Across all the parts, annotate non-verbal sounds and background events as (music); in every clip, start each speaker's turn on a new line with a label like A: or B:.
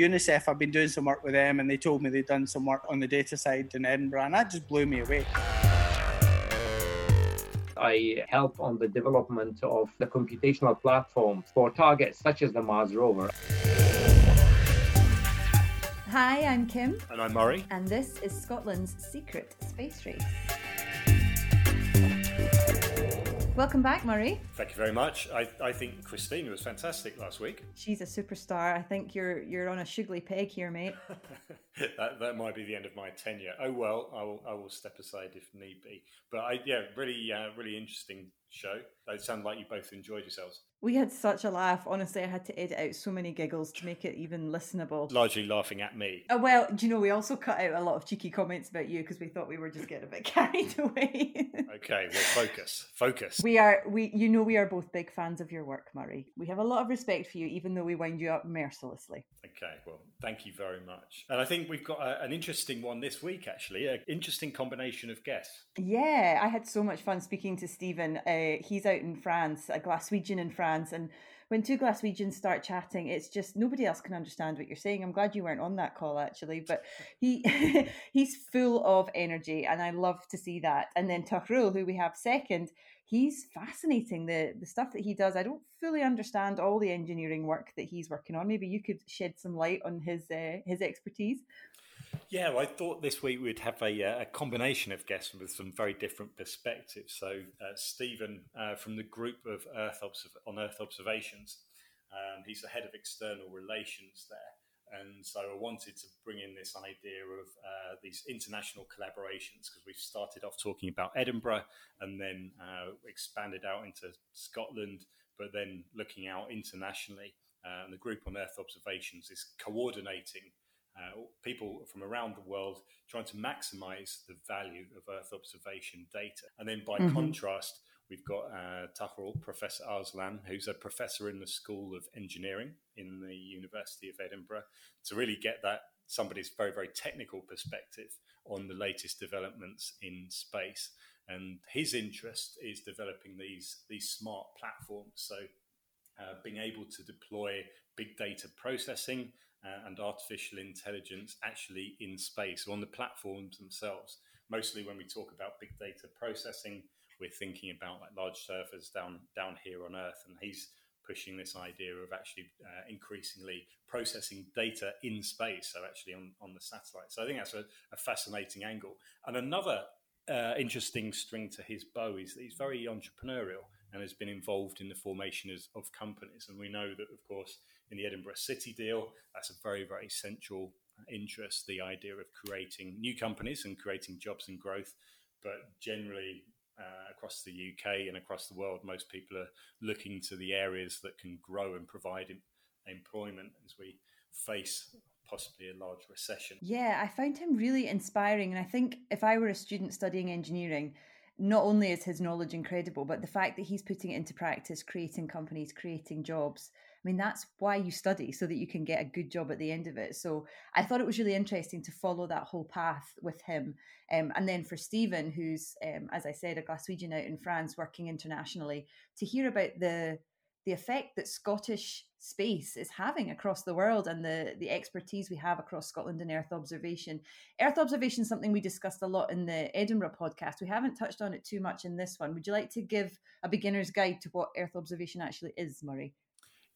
A: UNICEF, I've been doing some work with them, and they told me they'd done some work on the data side in Edinburgh, and that just blew me away.
B: I help on the development of the computational platform for targets such as the Mars rover.
C: Hi, I'm Kim.
D: And I'm Murray.
C: And this is Scotland's secret space race. Welcome back, Murray.
D: Thank you very much. I, I think Christina was fantastic last week.
C: She's a superstar. I think you're you're on a sugly peg here, mate. (laughs)
D: that, that might be the end of my tenure. Oh well, I will I will step aside if need be. But I yeah, really uh, really interesting show. It sounded like you both enjoyed yourselves.
C: We had such a laugh. Honestly, I had to edit out so many giggles to make it even listenable.
D: Largely laughing at me.
C: Oh, well, do you know, we also cut out a lot of cheeky comments about you because we thought we were just getting a bit (laughs) carried away.
D: okay, well, focus. Focus.
C: We are, we, you know, we are both big fans of your work, Murray. We have a lot of respect for you, even though we wind you up mercilessly.
D: Okay, well, thank you very much. And I think we've got a, an interesting one this week, actually, an interesting combination of guests.
C: Yeah, I had so much fun speaking to Stephen. Uh, he's out in France, a Glaswegian in France, and when two Glaswegians start chatting, it's just nobody else can understand what you're saying. I'm glad you weren't on that call actually, but he (laughs) he's full of energy, and I love to see that. And then Tughrul, who we have second, he's fascinating. The the stuff that he does, I don't fully understand all the engineering work that he's working on. Maybe you could shed some light on his uh, his expertise.
D: Yeah, well, I thought this week we'd have a, uh, a, combination of guests with some very different perspectives. So, uh, Stephen uh, from the group of Earth Observ- on Earth observations, um, he's the head of external relations there. And so I wanted to bring in this idea of uh, these international collaborations because we've started off talking about Edinburgh and then uh, expanded out into Scotland, but then looking out internationally. Uh, and the group on Earth observations is coordinating uh, people from around the world trying to maximize the value of Earth observation data. And then by mm-hmm. contrast, we've got uh, Professor Arslan, who's a professor in the School of Engineering in the University of Edinburgh, to really get that somebody's very, very technical perspective on the latest developments in space. And his interest is developing these, these smart platforms. So uh, being able to deploy big data processing uh, and artificial intelligence actually in space on the platforms themselves. Mostly when we talk about big data processing, we're thinking about like large servers down down here on Earth, and he's pushing this idea of actually uh, increasingly processing data in space, so actually on, on the satellite. So I think that's a, a fascinating angle. And another uh, interesting string to his bow is that he's very entrepreneurial and has been involved in the formation of, of companies. And we know that, of course, in the Edinburgh City deal. That's a very, very central interest, the idea of creating new companies and creating jobs and growth. But generally, uh, across the UK and across the world, most people are looking to the areas that can grow and provide employment as we face possibly a large recession.
C: Yeah, I found him really inspiring. And I think if I were a student studying engineering, not only is his knowledge incredible, but the fact that he's putting it into practice, creating companies, creating jobs, I mean, that's why you study so that you can get a good job at the end of it. So I thought it was really interesting to follow that whole path with him. Um, and then for Stephen, who's, um, as I said, a Glaswegian out in France working internationally, to hear about the the effect that Scottish space is having across the world and the, the expertise we have across Scotland in Earth observation. Earth observation is something we discussed a lot in the Edinburgh podcast. We haven't touched on it too much in this one. Would you like to give a beginner's guide to what Earth observation actually is, Murray?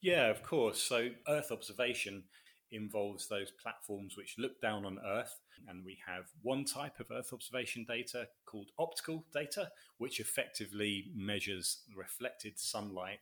D: Yeah, of course. So, Earth observation involves those platforms which look down on Earth. And we have one type of Earth observation data called optical data, which effectively measures reflected sunlight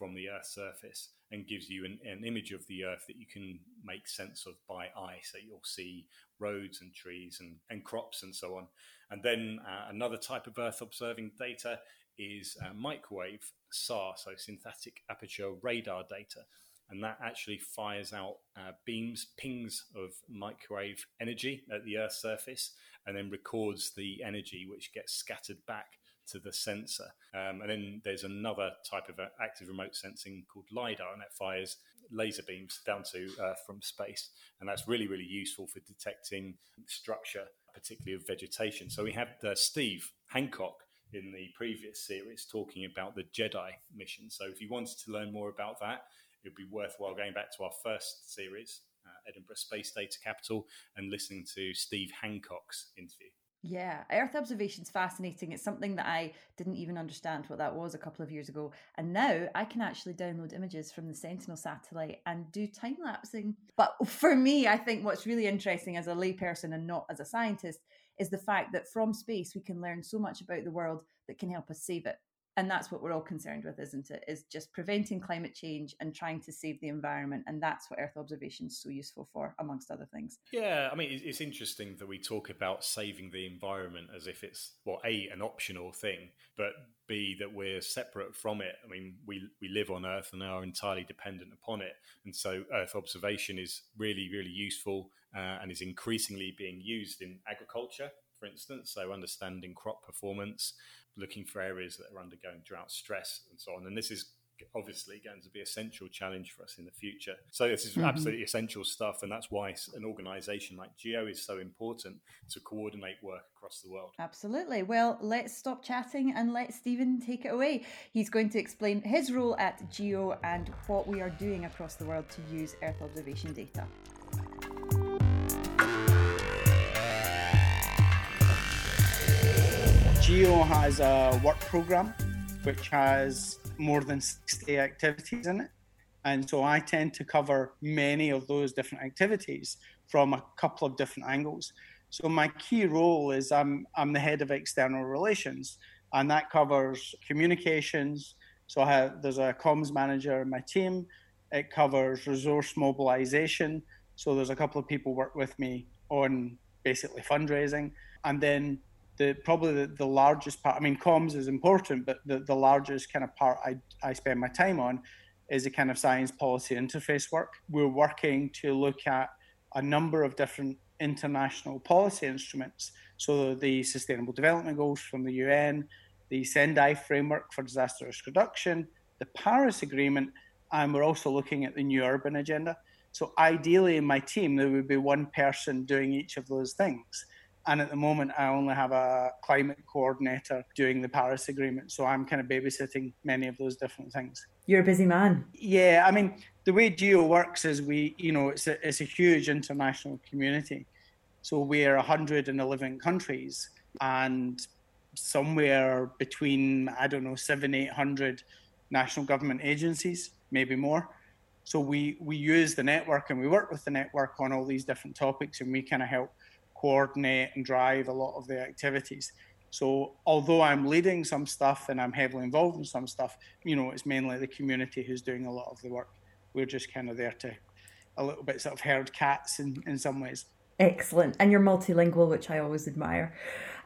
D: from the Earth's surface and gives you an, an, image of the Earth that you can make sense of by eye. So you'll see roads and trees and, and crops and so on. And then uh, another type of Earth observing data is uh, microwave SAR, so synthetic aperture radar data. And that actually fires out uh, beams, pings of microwave energy at the Earth's surface, and then records the energy which gets scattered back to the sensor. Um, and then there's another type of uh, active remote sensing called LIDAR, and that fires laser beams down to Earth from space. And that's really, really useful for detecting structure, particularly of vegetation. So we had uh, Steve Hancock in the previous series talking about the GEDI mission. So if you wanted to learn more about that, it'd be worthwhile going back to our first series uh, Edinburgh Space Data Capital and listening to Steve Hancock's interview.
C: Yeah, Earth observation is fascinating. It's something that I didn't even understand what that was a couple of years ago. And now I can actually download images from the Sentinel satellite and do time lapsing. But for me, I think what's really interesting as a layperson and not as a scientist is the fact that from space we can learn so much about the world that can help us save it and that's what we're all concerned with isn't it? Is just preventing climate change and trying to save the environment and that's what earth observation is so useful for amongst other things.
D: Yeah i mean it's interesting that we talk about saving the environment as if it's well a an optional thing but b that we're separate from it. I mean we we live on earth and are entirely dependent upon it. And so earth observation is really really useful uh, and is increasingly being used in agriculture for instance. So understanding crop performance looking for areas that are undergoing drought stress and so on. And this is obviously going to be a central challenge for us in the future. So this is mm-hmm. absolutely essential stuff, and that's why an organisation like GEO is so important to coordinate work across the world.
C: Absolutely. Well, let's stop chatting and let Stephen take it away. He's going to explain his role at GEO and what we are doing across the world to use Earth observation data.
A: GEO has a work program which has more than 60 activities in it. And so I tend to cover many of those different activities from a couple of different angles. So my key role is I'm, I'm the head of external relations, and that covers communications. So have, there's a comms manager in my team. It covers resource mobilization. So there's a couple of people work with me on basically fundraising. And then the probably the, the largest part. I mean, comms is important, but the, the largest kind of part I, I spend my time on is the kind of science policy interface work. We're working to look at a number of different international policy instruments. So the Sustainable Development Goals from the UN, the Sendai framework for disaster risk reduction, the Paris Agreement, and we're also looking at the New Urban Agenda. So ideally, in my team, there would be one person doing each of those things. And at the moment, I only have a climate coordinator doing the Paris Agreement. So I'm kind of babysitting many of those different things.
C: You're a busy man.
A: Yeah. I mean, the way GEO works is we, you know, it's a, it's a huge international community. So we're 111 countries and somewhere between, I don't know, seven, 800 national government agencies, maybe more. So we, we use the network and we work with the network on all these different topics and we kind of help coordinate and drive a lot of the activities. So although I'm leading some stuff and I'm heavily involved in some stuff, you know, it's mainly the community who's doing a lot of the work. We're just kind of there to a little bit sort of herd cats in, in some ways.
C: Excellent. And you're multilingual, which I always admire.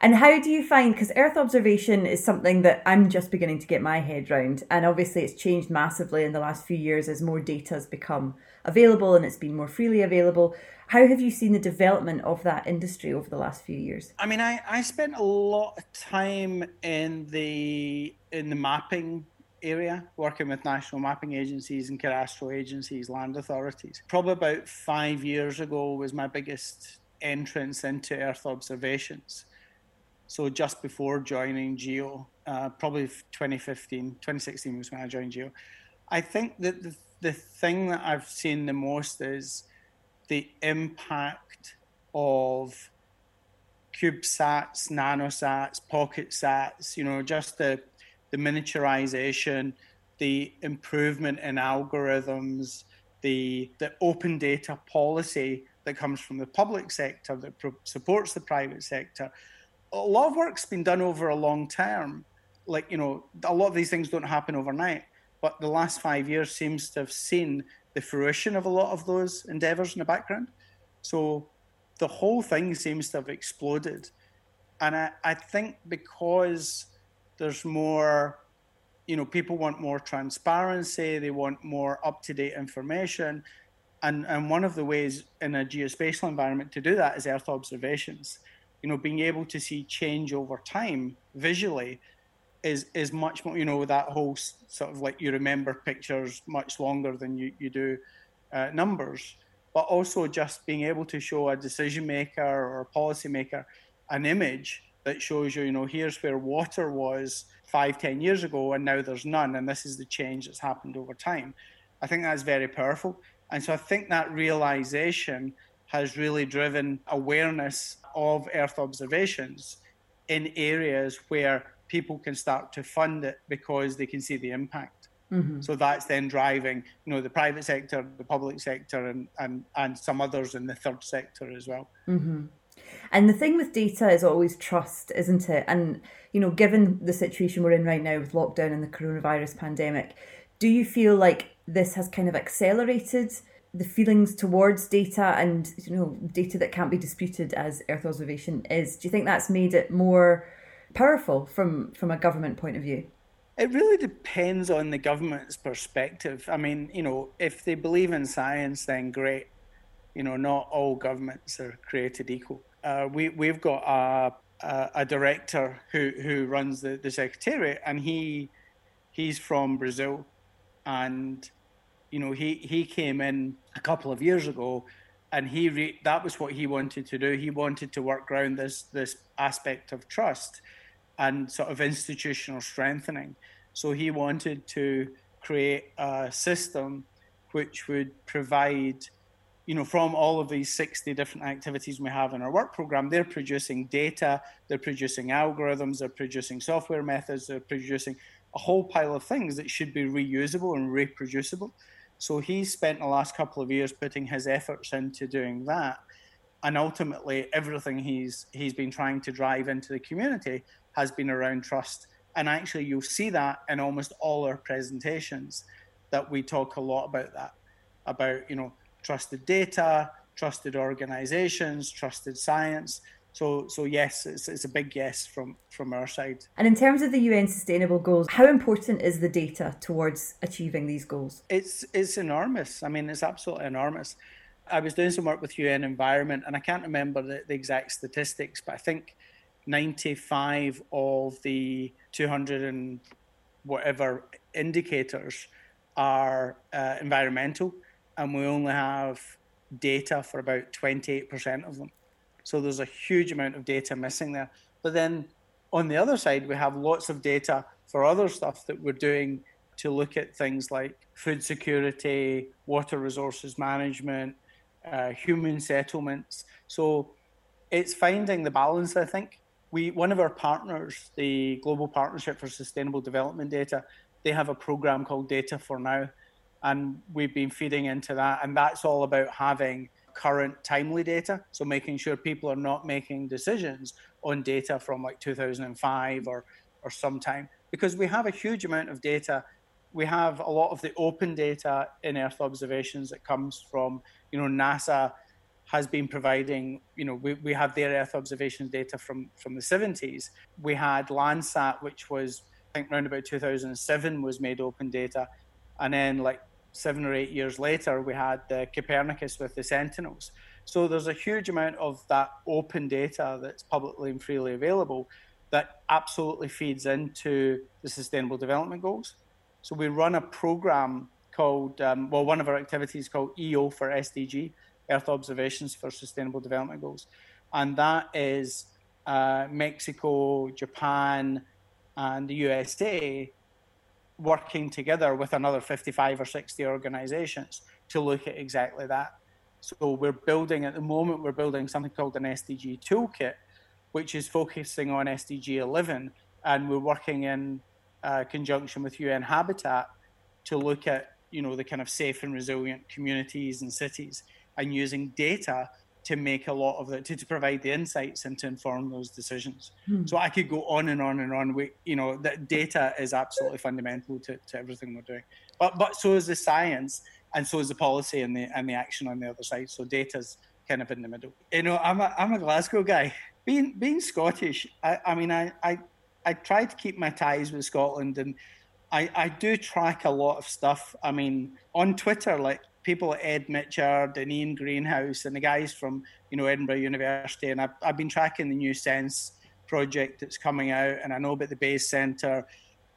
C: And how do you find, because Earth observation is something that I'm just beginning to get my head round. And obviously, it's changed massively in the last few years as more data has become available and it's been more freely available. How have you seen the development of that industry over the last few years?
A: I mean, I, I spent a lot of time in the in the mapping area, working with national mapping agencies and cadastral agencies, land authorities. Probably about five years ago was my biggest entrance into Earth observations. So just before joining GEO, uh, probably 2015, 2016 was when I joined GEO. I think that the, the thing that I've seen the most is the impact of CubeSats, nanosats, pocket sats, you know, just the the miniaturization, the improvement in algorithms, the the open data policy that comes from the public sector that pro- supports the private sector. A lot of work's been done over a long term. Like you know, a lot of these things don't happen overnight. But the last five years seems to have seen the fruition of a lot of those endeavors in the background. So the whole thing seems to have exploded. And I, I think because there's more, you know, people want more transparency, they want more up to date information. And, and one of the ways in a geospatial environment to do that is Earth observations. You know, being able to see change over time visually is is much more you know that whole sort of like you remember pictures much longer than you you do uh, numbers but also just being able to show a decision maker or a policy maker an image that shows you you know here's where water was five ten years ago and now there's none and this is the change that's happened over time i think that's very powerful And so I think that realization has really driven awareness of Earth observations in areas where people can start to fund it because they can see the impact. Mm-hmm. So that's then driving, you know, the private sector, the public sector, and and and some others in the third sector as well.
C: Mm-hmm. And the thing with data is always trust, isn't it? And you know, given the situation we're in right now with lockdown and the coronavirus pandemic, do you feel like this has kind of accelerated the feelings towards data and you know data that can't be disputed as Earth observation is? Do you think that's made it more powerful from from a government point of view?
A: It really depends on the government's perspective. I mean, you know, if they believe in science, then great. You know, not all governments are created equal. Uh, we we've got a, a, a director who who runs the, the secretariat, and he he's from Brazil, and you know he he came in a couple of years ago, and he re- that was what he wanted to do. He wanted to work around this this aspect of trust and sort of institutional strengthening. So he wanted to create a system which would provide, you know, from all of these 60 different activities we have in our work program, they're producing data, they're producing algorithms, they're producing software methods, they're producing a whole pile of things that should be reusable and reproducible. So he spent the last couple of years putting his efforts into doing that. And ultimately everything he's he's been trying to drive into the community has been around trust. And actually, you'll see that in almost all our presentations that we talk a lot about that, about, you know, trusted data, trusted organizations, trusted science. So, so yes, it's, it's a big yes from, from our side.
C: And in terms of the UN Sustainable Goals, how important is the data towards achieving these goals?
A: It's it's enormous. I mean, it's absolutely enormous. I was doing some work with UN Environment, and I can't remember the, the exact statistics, but I think 95 of the 200 and whatever indicators are uh, environmental, and we only have data for about 28% of them. So there's a huge amount of data missing there. But then on the other side, we have lots of data for other stuff that we're doing to look at things like food security, water resources management, uh, human settlements. So it's finding the balance, I think, we one of our partners, the Global Partnership for Sustainable Development Data, they have a program called Data for Now, and we've been feeding into that, and that's all about having current timely data, so making sure people are not making decisions on data from like 2005 or or sometime because we have a huge amount of data we have a lot of the open data in Earth observations that comes from, you know, NASA has been providing, you know, we, we have their Earth observations data from, from the 70s. We had Landsat, which was, I think, around about 2007 was made open data. And then, like, seven or eight years later, we had the Copernicus with the Sentinels. So there's a huge amount of that open data that's publicly and freely available that absolutely feeds into the Sustainable Development Goals. So we run a program called, um, well, one of our activities called EO for SDG, Earth observations for Sustainable Development Goals, and that is uh, Mexico, Japan, and the USA working together with another 55 or 60 organizations to look at exactly that. So we're building at the moment, we're building something called an SDG toolkit, which is focusing on SDG 11, and we're working in uh, conjunction with UN Habitat to look at you know the kind of safe and resilient communities and cities and using data to make a lot of it to, to provide the insights and to inform those decisions. Hmm. So I could go on and on and on. We, you know, that data is absolutely fundamental to, to everything we're doing. But but so is the science, and so is the policy and the and the action on the other side. So data's kind of in the middle. You know, I'm a I'm a Glasgow guy. Being being Scottish, I, I mean, I, I I try to keep my ties with Scotland, and I I do track a lot of stuff. I mean, on Twitter, like people at Ed Mitchard and Ian Greenhouse and the guys from you know Edinburgh University, and I've, I've been tracking the new Sense project that's coming out, and I know about the Bayes Centre,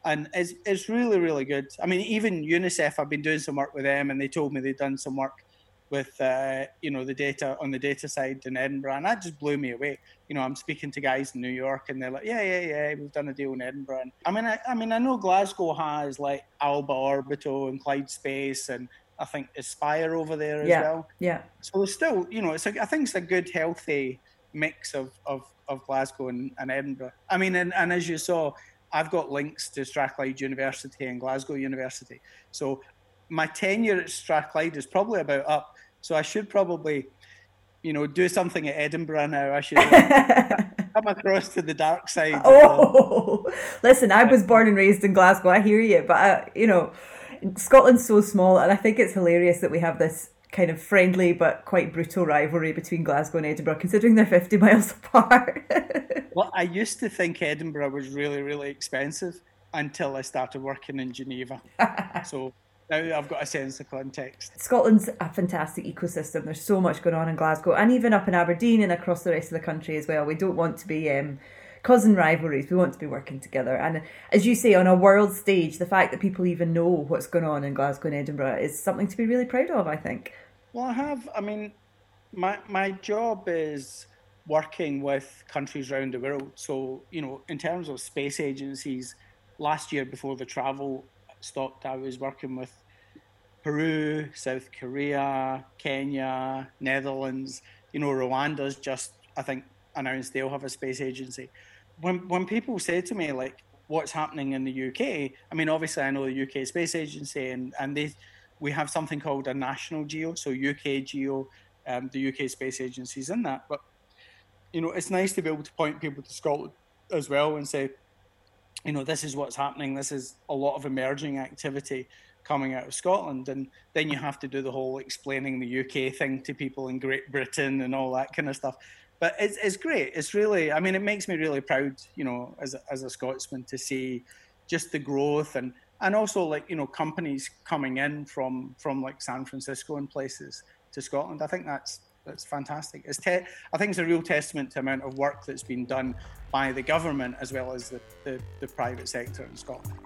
A: and it's it's really really good. I mean, even UNICEF, I've been doing some work with them, and they told me they'd done some work with uh, you know the data on the data side in Edinburgh, and that just blew me away. You know, I'm speaking to guys in New York, and they're like, "Yeah, yeah, yeah, we've done a deal in Edinburgh." And I mean, I, I mean, I know Glasgow has like Alba Orbital and Clyde Space and I think Aspire over there as
C: yeah.
A: well.
C: Yeah.
A: So there's still, you know, it's a, I think it's a good, healthy mix of of, of Glasgow and, and Edinburgh. I mean, and, and as you saw, I've got links to Strathclyde University and Glasgow University. So my tenure at Strathclyde is probably about up. So I should probably, you know, do something at Edinburgh now. I should (laughs) come across to the dark side.
C: Oh, (laughs) listen, I was born and raised in Glasgow. I hear you, but uh, you know, Scotland's so small, and I think it's hilarious that we have this kind of friendly but quite brutal rivalry between Glasgow and Edinburgh, considering they're 50 (laughs) miles apart.
A: well, I used to think Edinburgh was really, really expensive until I started working in Geneva. (laughs) so now I've got a sense of context.
C: Scotland's a fantastic ecosystem. There's so much going on in Glasgow and even up in Aberdeen and across the rest of the country as well. We don't want to be um, causing rivalries. We want to be working together. And as you say, on a world stage, the fact that people even know what's going on in Glasgow and Edinburgh is something to be really proud of, I think.
A: Well, I have. I mean, my my job is working with countries around the world. So, you know, in terms of space agencies, last year before the travel stopped, I was working with Peru, South Korea, Kenya, Netherlands. You know, Rwanda's just, I think, announced they'll have a space agency. When when people say to me like, "What's happening in the UK?" I mean, obviously, I know the UK Space Agency, and and they we have something called a national geo, so UK geo, um, the UK Space Agency is in that. But you know, it's nice to be able to point people to Scotland as well and say, you know, this is what's happening. This is a lot of emerging activity coming out of Scotland, and then you have to do the whole explaining the UK thing to people in Great Britain and all that kind of stuff. But it's, it's great. It's really, I mean, it makes me really proud, you know, as a, as a Scotsman to see just the growth and and also like you know companies coming in from from like San Francisco and places to Scotland. I think that's that's fantastic. It's te- I think it's a real testament to amount of work that's been done by the government as well as the, the, the private sector in Scotland.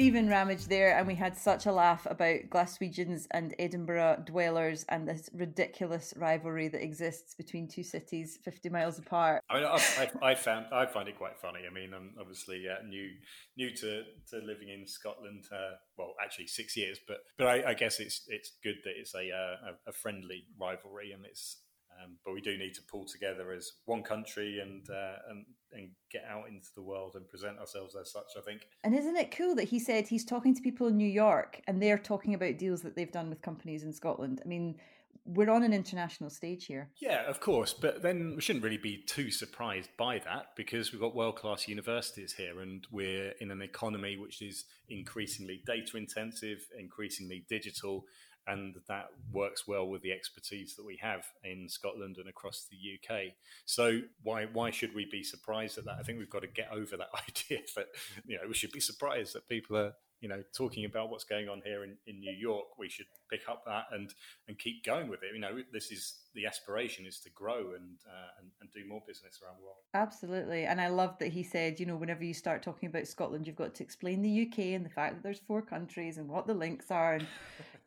C: Stephen Ramage there, and we had such a laugh about Glaswegians and Edinburgh dwellers and this ridiculous rivalry that exists between two cities 50 miles apart.
D: I mean, I, I, I found I find it quite funny. I mean, I'm obviously uh, new new to, to living in Scotland. Uh, well, actually six years, but but I, I, guess it's it's good that it's a uh, a friendly rivalry and it's um, but we do need to pull together as one country and uh, and and get out into the world and present ourselves as such. I think.
C: And isn't it cool that he said he's talking to people in New York and they're talking about deals that they've done with companies in Scotland? I mean, we're on an international stage here.
D: Yeah, of course, but then we shouldn't really be too surprised by that because we've got world class universities here and we're in an economy which is increasingly data intensive, increasingly digital, and that works well with the expertise that we have in Scotland and across the UK. So why why should we be surprised at that? I think we've got to get over that (laughs) idea that you know we should be surprised that people are you know talking about what's going on here in, in New York. We should pick up that and and keep going with it. You know, this is the aspiration is to grow and, uh, and and do more business around the world.
C: Absolutely, and I love that he said, you know, whenever you start talking about Scotland, you've got to explain the UK and the fact that there's four countries and what the links are and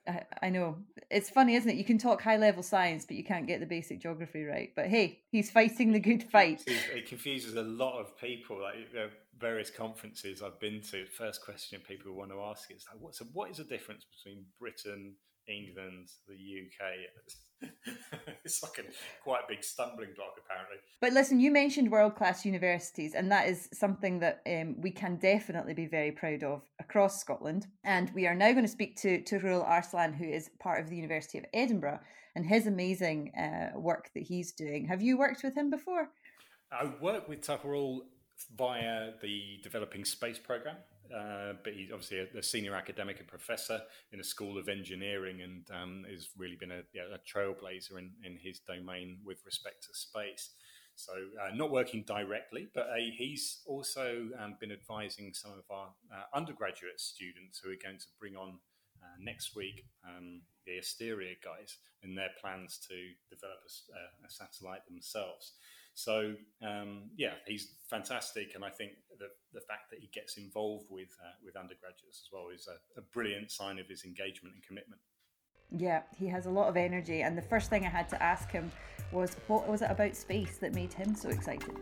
C: I, I know it's funny, isn't it? You can talk high level science, but you can't get the basic geography right. But hey, he's fighting the good fight.
D: It confuses a lot of people. Like you know, various conferences I've been to, first question people want to ask is like, "What's so what is the difference between Britain, England, the UK?" (laughs) it's like a quite a big stumbling block, apparently.
C: But listen, you mentioned world class universities, and that is something that um, we can definitely be very proud of across Scotland. And we are now going to speak to Tughrul Arslan, who is part of the University of Edinburgh, and his amazing uh, work that he's doing. Have you worked with him before?
D: I worked with Tughrul via the Developing Space Program. Uh, but he's obviously a, a, senior academic and professor in a school of engineering and um, has really been a, yeah, a trailblazer in, in, his domain with respect to space. So, uh, not working directly, but uh, he's also um, been advising some of our uh, undergraduate students who are going to bring on uh, next week um, the Asteria guys in their plans to develop a, a satellite themselves. So um, yeah, he's fantastic, and I think the the fact that he gets involved with uh, with undergraduates as well is a, a brilliant sign of his engagement and commitment.
C: Yeah, he has a lot of energy, and the first thing I had to ask him was, what was it about space that made him so excited?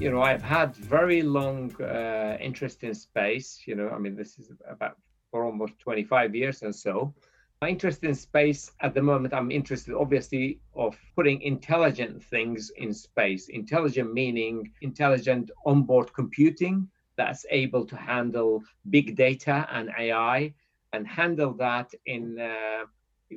B: you know, I've had very long uh, interest in space. You know, I mean, this is about for almost 25 years and so. My interest in space at the moment, I'm interested obviously of putting intelligent things in space. Intelligent meaning intelligent onboard computing that's able to handle big data and AI and handle that in uh,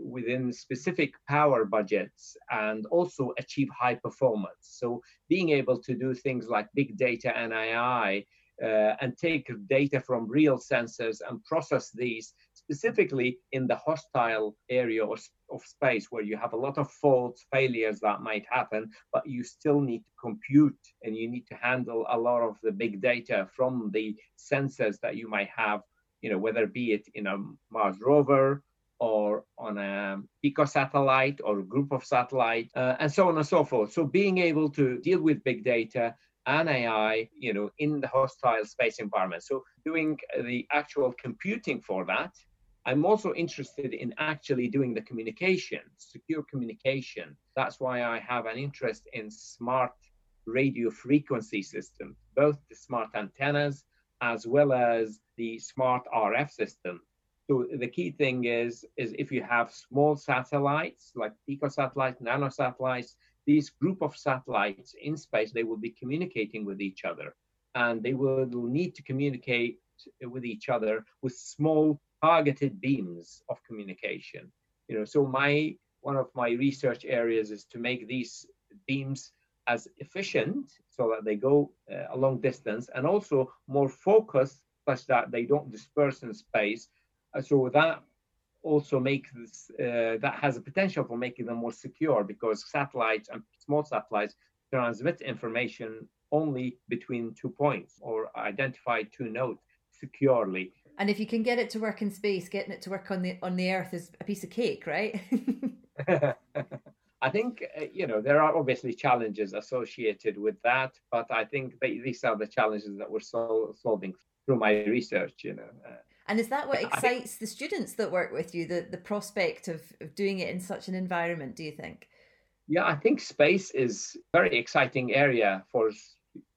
B: within specific power budgets and also achieve high performance. So being able to do things like big data and AI uh, and take data from real sensors and process these specifically in the hostile area of, of space where you have a lot of faults, failures that might happen, but you still need to compute and you need to handle a lot of the big data from the sensors that you might have, you know, whether be it in a Mars rover or on a pico satellite or a group of satellites, uh, and so on and so forth. So being able to deal with big data and AI, you know, in the hostile space environment. So doing the actual computing for that. I'm also interested in actually doing the communication, secure communication. That's why I have an interest in smart radio frequency systems, both the smart antennas as well as the smart RF system so the key thing is, is if you have small satellites like picosatellites, nanosatellites, these group of satellites in space, they will be communicating with each other. And they will need to communicate with each other with small targeted beams of communication. You know, so my one of my research areas is to make these beams as efficient so that they go uh, a long distance and also more focused such that they don't disperse in space uh, so that also makes this, uh, that has a potential for making them more secure because satellites and small satellites transmit information only between two points or identify two nodes securely.
C: And if you can get it to work in space, getting it to work on the on the Earth is a piece of cake, right? (laughs) (laughs)
B: I think uh, you know there are obviously challenges associated with that, but I think they, these are the challenges that we're sol- solving through my research. You know. Uh,
C: and is that what excites the students that work with you, the, the prospect of, of doing it in such an environment, do you think?
B: Yeah, I think space is very exciting area for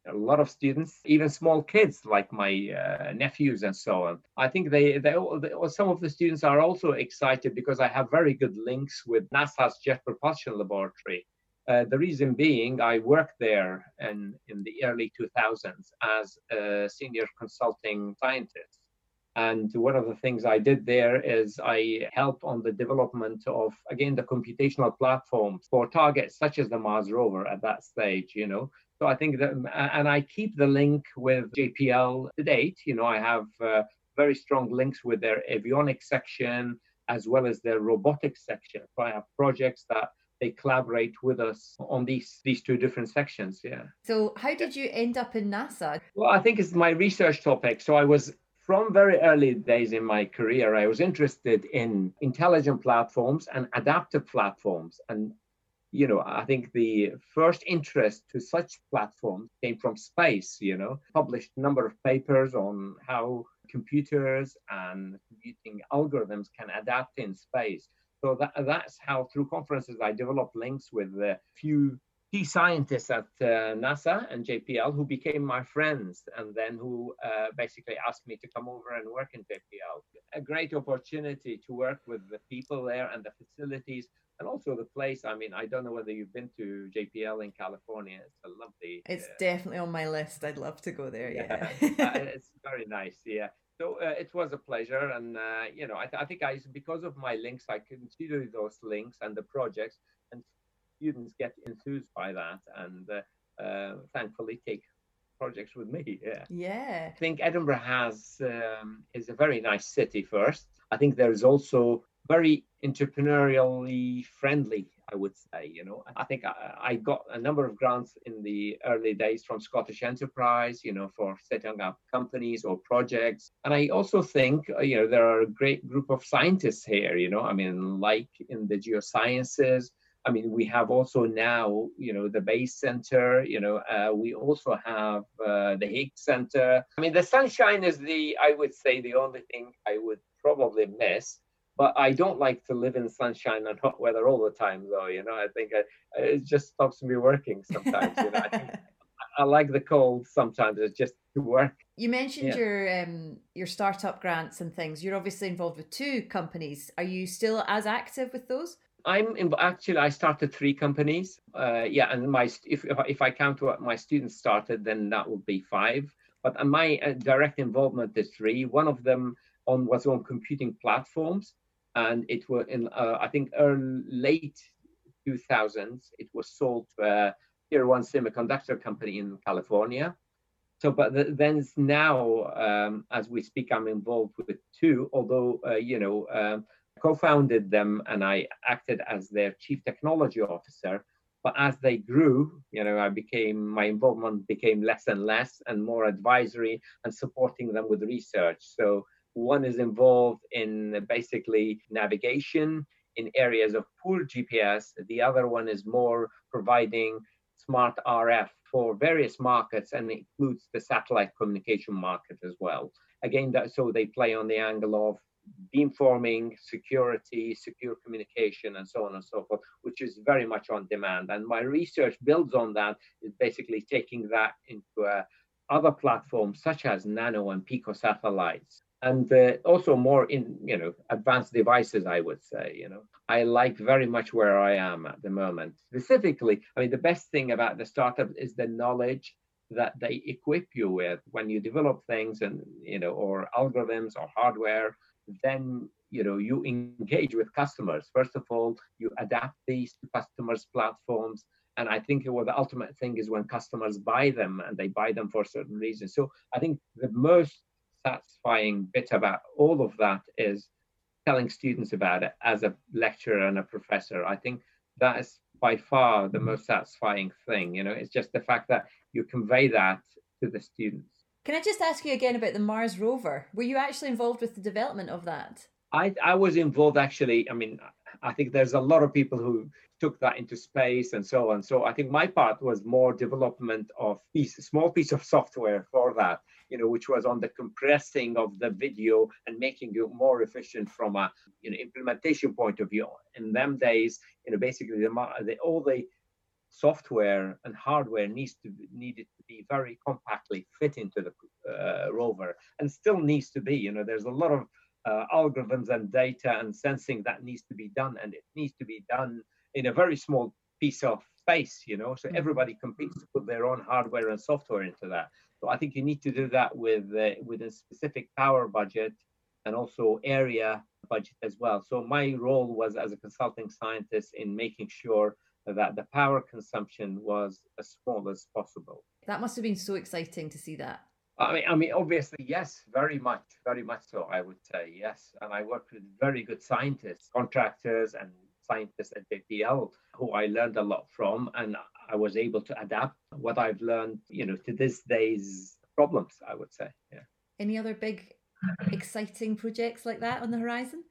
B: a lot of students, even small kids like my uh, nephews and so on. I think they, they, they, some of the students are also excited because I have very good links with NASA's Jet Propulsion Laboratory. Uh, the reason being, I worked there in, in the early 2000s as a senior consulting scientist. And one of the things I did there is I helped on the development of, again, the computational platforms for targets such as the Mars rover at that stage, you know. So I think that, and I keep the link with JPL to date. You know, I have uh, very strong links with their avionics section as well as their robotics section. So I have projects that they collaborate with us on these these two different sections yeah
C: so how did you end up in nasa
B: well i think it's my research topic so i was from very early days in my career, I was interested in intelligent platforms and adaptive platforms. And, you know, I think the first interest to such platforms came from space, you know, published a number of papers on how computers and computing algorithms can adapt in space. So that, that's how through conferences I developed links with a few key scientists at uh, NASA and JPL who became my friends and then who uh, basically asked me to come over and work in JPL. A great opportunity to work with the people there and the facilities and also the place. I mean, I don't know whether you've been to JPL in California. It's a lovely.
C: It's uh, definitely on my list. I'd love to go there. Yeah,
B: yeah. (laughs) Uh, (laughs) it's very nice. Yeah. So uh, it was a pleasure, and uh, you know, I, th- I, think I, because of my links, I consider those links and the projects, and students get enthused by that and uh, uh, thankfully take projects with me. Yeah.
C: Yeah.
B: I think Edinburgh has um, is a very nice city. First, I think there is also very entrepreneurially friendly. I would say, you know, I think I, I, got a number of grants in the early days from Scottish Enterprise, you know, for setting up companies or projects. And I also think, uh, you know, there are a great group of scientists here, you know, I mean, like in the geosciences, I mean, we have also now, you know, the Bayes Center. You know, uh, we also have uh, the Higgs Center. I mean, the sunshine is the, I would say, the only thing I would probably miss. But I don't like to live in sunshine and hot weather all the time, though. You know, I think I, it just stops me working sometimes. You know, I (laughs) I like the cold sometimes. It's just to work.
C: You mentioned yeah. your um, your startup grants and things. You're obviously involved with two companies. Are you still as active with those?
B: I'm in, actually I started three companies. Uh, yeah, and my if if I count what my students started, then that would be five. But my uh, direct involvement is three. One of them on was on computing platforms, and it was in uh, I think early, late 2000s. It was sold to a tier one semiconductor company in California. So, but the, then now, um, as we speak, I'm involved with two. Although uh, you know. Um, co-founded them and I acted as their chief technology officer. But as they grew, you know, I became my involvement became less and less and more advisory and supporting them with research. So one is involved in basically navigation in areas of poor GPS. The other one is more providing smart RF for various markets and includes the satellite communication market as well. Again, that, so they play on the angle of beamforming, security, secure communication, and so on and so forth, which is very much on demand. And my research builds on that, is basically taking that into uh, other platforms such as nano and pico satellites. And uh, also more in you know advanced devices, I would say. You know, I like very much where I am at the moment. Specifically, I mean, the best thing about the startup is the knowledge that they equip you with when you develop things and you know or algorithms or hardware then you know you engage with customers. First of all you adapt these to customers platforms and i think what the ultimate thing is when customers buy them and they buy them for certain reasons so i think the most satisfying bit about all of that is telling students about it as a lecturer and a professor. I think that is by far the mm-hmm. most satisfying thing you know. It's just the fact that you convey that to the students
C: can I just ask you again about the Mars rover? Were you actually involved with the development of that?
B: I, I was involved actually. I mean, I think there's a lot of people who took that into space and so on. So I think my part was more development of piece, small piece of software for that, you know, which was on the compressing of the video and making it more efficient from a you know implementation point of view. In them days, you know, basically the, the all the software and hardware needs to be, needed to be very compactly fit into the uh, rover and still needs to be you know there's a lot of uh, algorithms and data and sensing that needs to be done and it needs to be done in a very small piece of space you know so mm-hmm. everybody competes to put their own hardware and software into that so i think you need to do that with uh, with a specific power budget and also area budget as well so my role was as a consulting scientist in making sure that the power consumption was as small as possible.
C: That must have been so exciting to see that.
B: I mean, I mean, obviously, yes, very much, very much so. I would say yes, and I worked with very good scientists, contractors, and scientists at JPL who I learned a lot from, and I was able to adapt what I've learned, you know, to this day's problems. I would say, yeah.
C: Any other big, exciting projects like that on the horizon?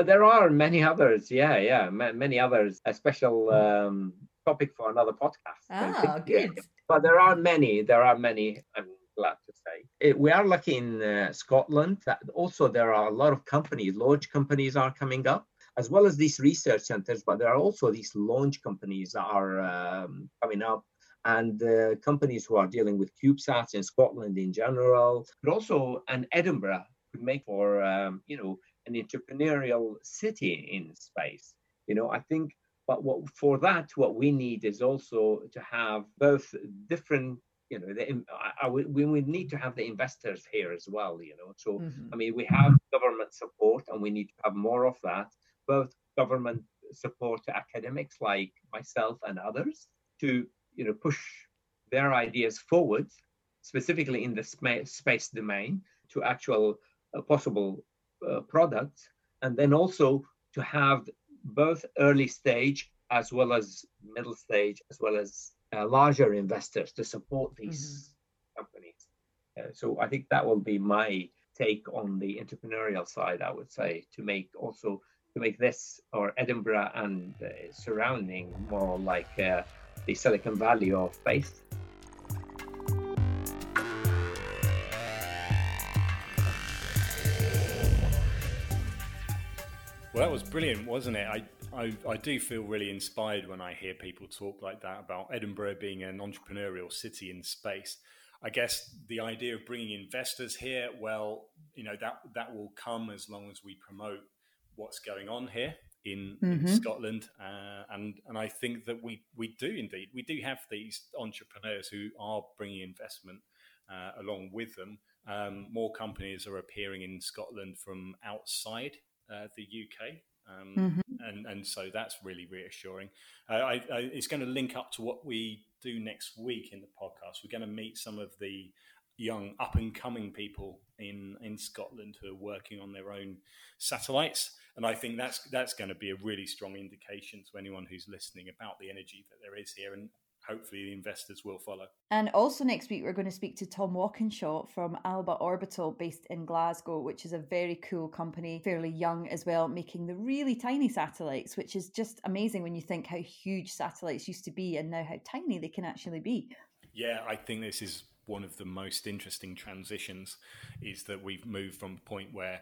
B: Uh, there are many others. Yeah, yeah, m- many others. A special um, topic for another podcast.
C: Ah, good.
B: But there are many. There are many. I'm glad to say. It, we are lucky in uh, Scotland that also there are a lot of companies, large companies are coming up, as well as these research centers. But there are also these launch companies that are um, coming up and uh, companies who are dealing with CubeSats in Scotland in general, but also an Edinburgh could make for um, you know an entrepreneurial city in space. You know, I think, but what for that, what we need is also to have both different. You know, the, I, I, we would need to have the investors here as well. You know, so mm-hmm. I mean, we have government support, and we need to have more of that. Both government support to academics like myself and others to you know push their ideas forward, specifically in the space domain, to actual uh, possible uh, products, and then also to have both early stage as well as middle stage as well as uh, larger investors to support these mm-hmm. companies. Uh, so I think that will be my take on the entrepreneurial side. I would say to make also to make this or Edinburgh and uh, surrounding more like uh, the Silicon Valley of space.
D: Well, that was brilliant, wasn't it? I I, I do feel really inspired when I hear people talk like that about Edinburgh being an entrepreneurial city in space. I guess the idea of bringing investors here, well, you know that that will come as long as we promote what's going on here in, mm-hmm. in Scotland, uh, and and I think that we we do indeed we do have these entrepreneurs who are bringing investment uh, along with them. Um, more companies are appearing in Scotland from outside uh, the UK. Um, mm-hmm. and, and so that's really reassuring. Uh, I, I, it's going to link up to what we do next week in the podcast. We're going to meet some of the young up and coming people in in Scotland who are working on their own satellites and I think that's that's going to be a really strong indication to anyone who's listening about the energy that there is here and hopefully the investors will follow.
C: And also next week, we're going to speak to Tom Walkinshaw from Alba Orbital, based in Glasgow, which is a very cool company, fairly young as well, making the really tiny satellites, which is just amazing when you think how huge satellites used to be and now how tiny they can actually be.
D: Yeah, I think this is one of the most interesting transitions is that we've moved from a point where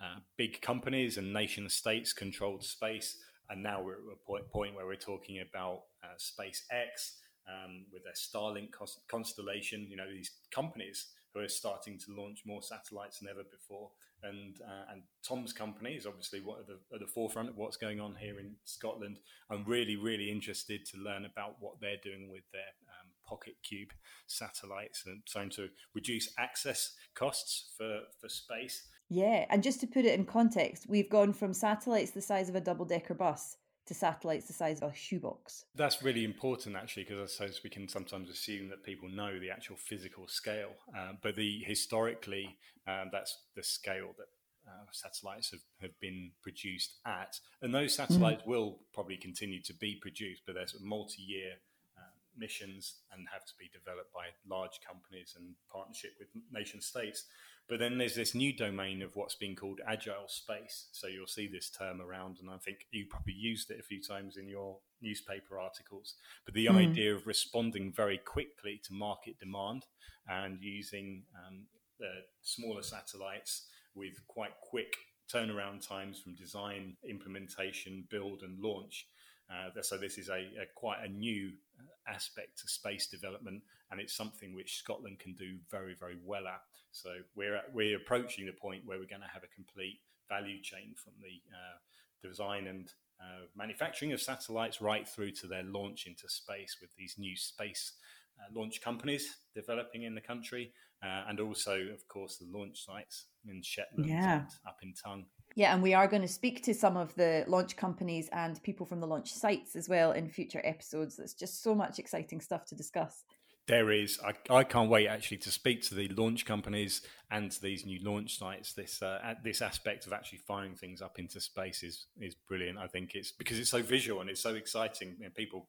D: uh, big companies and nation states controlled space and now we're at a point, point where we're talking about uh, SpaceX um, with their Starlink constellation. You know, these companies who are starting to launch more satellites than ever before. And uh, and Tom's company is obviously what at the, at the forefront of what's going on here in Scotland. I'm really really interested to learn about what they're doing with their um, PocketQube satellites and trying to reduce access costs for for space
C: yeah, and just to put it in context, we've gone from satellites the size of a double decker bus to satellites the size of a shoebox.
D: That's really important, actually, because I suppose we can sometimes assume that people know the actual physical scale, uh, but the historically, um, that's the scale that uh, satellites have, have been produced at, and those satellites mm. will probably continue to be produced, but there's multi-year uh, missions and have to be developed by large companies and partnership with nation states. But then there's this new domain of what's being called agile space. So you'll see this term around, and I think you probably used it a few times in your newspaper articles. But the mm. idea of responding very quickly to market demand and using um, the smaller satellites with quite quick turnaround times from design, implementation, build, and launch. Uh, so this is a, a, quite a new aspect to space development, and it's something which Scotland can do very, very well at. So we're at, we're approaching the point where we're going to have a complete value chain from the uh, design and uh, manufacturing of satellites right through to their launch into space with these new space uh, launch companies developing in the country, uh, and also, of course, the launch sites in Shetland yeah. and up in Tongue.
C: Yeah, and we are going to speak to some of the launch companies and people from the launch sites as well in future episodes. There's just so much exciting stuff to discuss.
D: There is. I, I can't wait actually to speak to the launch companies and to these new launch sites. This uh, this aspect of actually firing things up into space is is brilliant. I think it's because it's so visual and it's so exciting. And people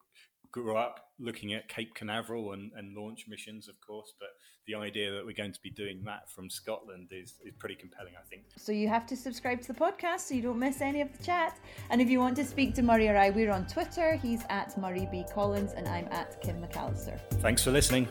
D: grew up looking at Cape Canaveral and, and launch missions, of course, but the idea that we're going to be doing that from Scotland is, is pretty compelling, I think.
C: So you have to subscribe to the podcast so you don't miss any of the chat. And if you want to speak to Murray or I, we're on Twitter. He's at Murray B. Collins and I'm at Kim McAllister.
D: Thanks for listening.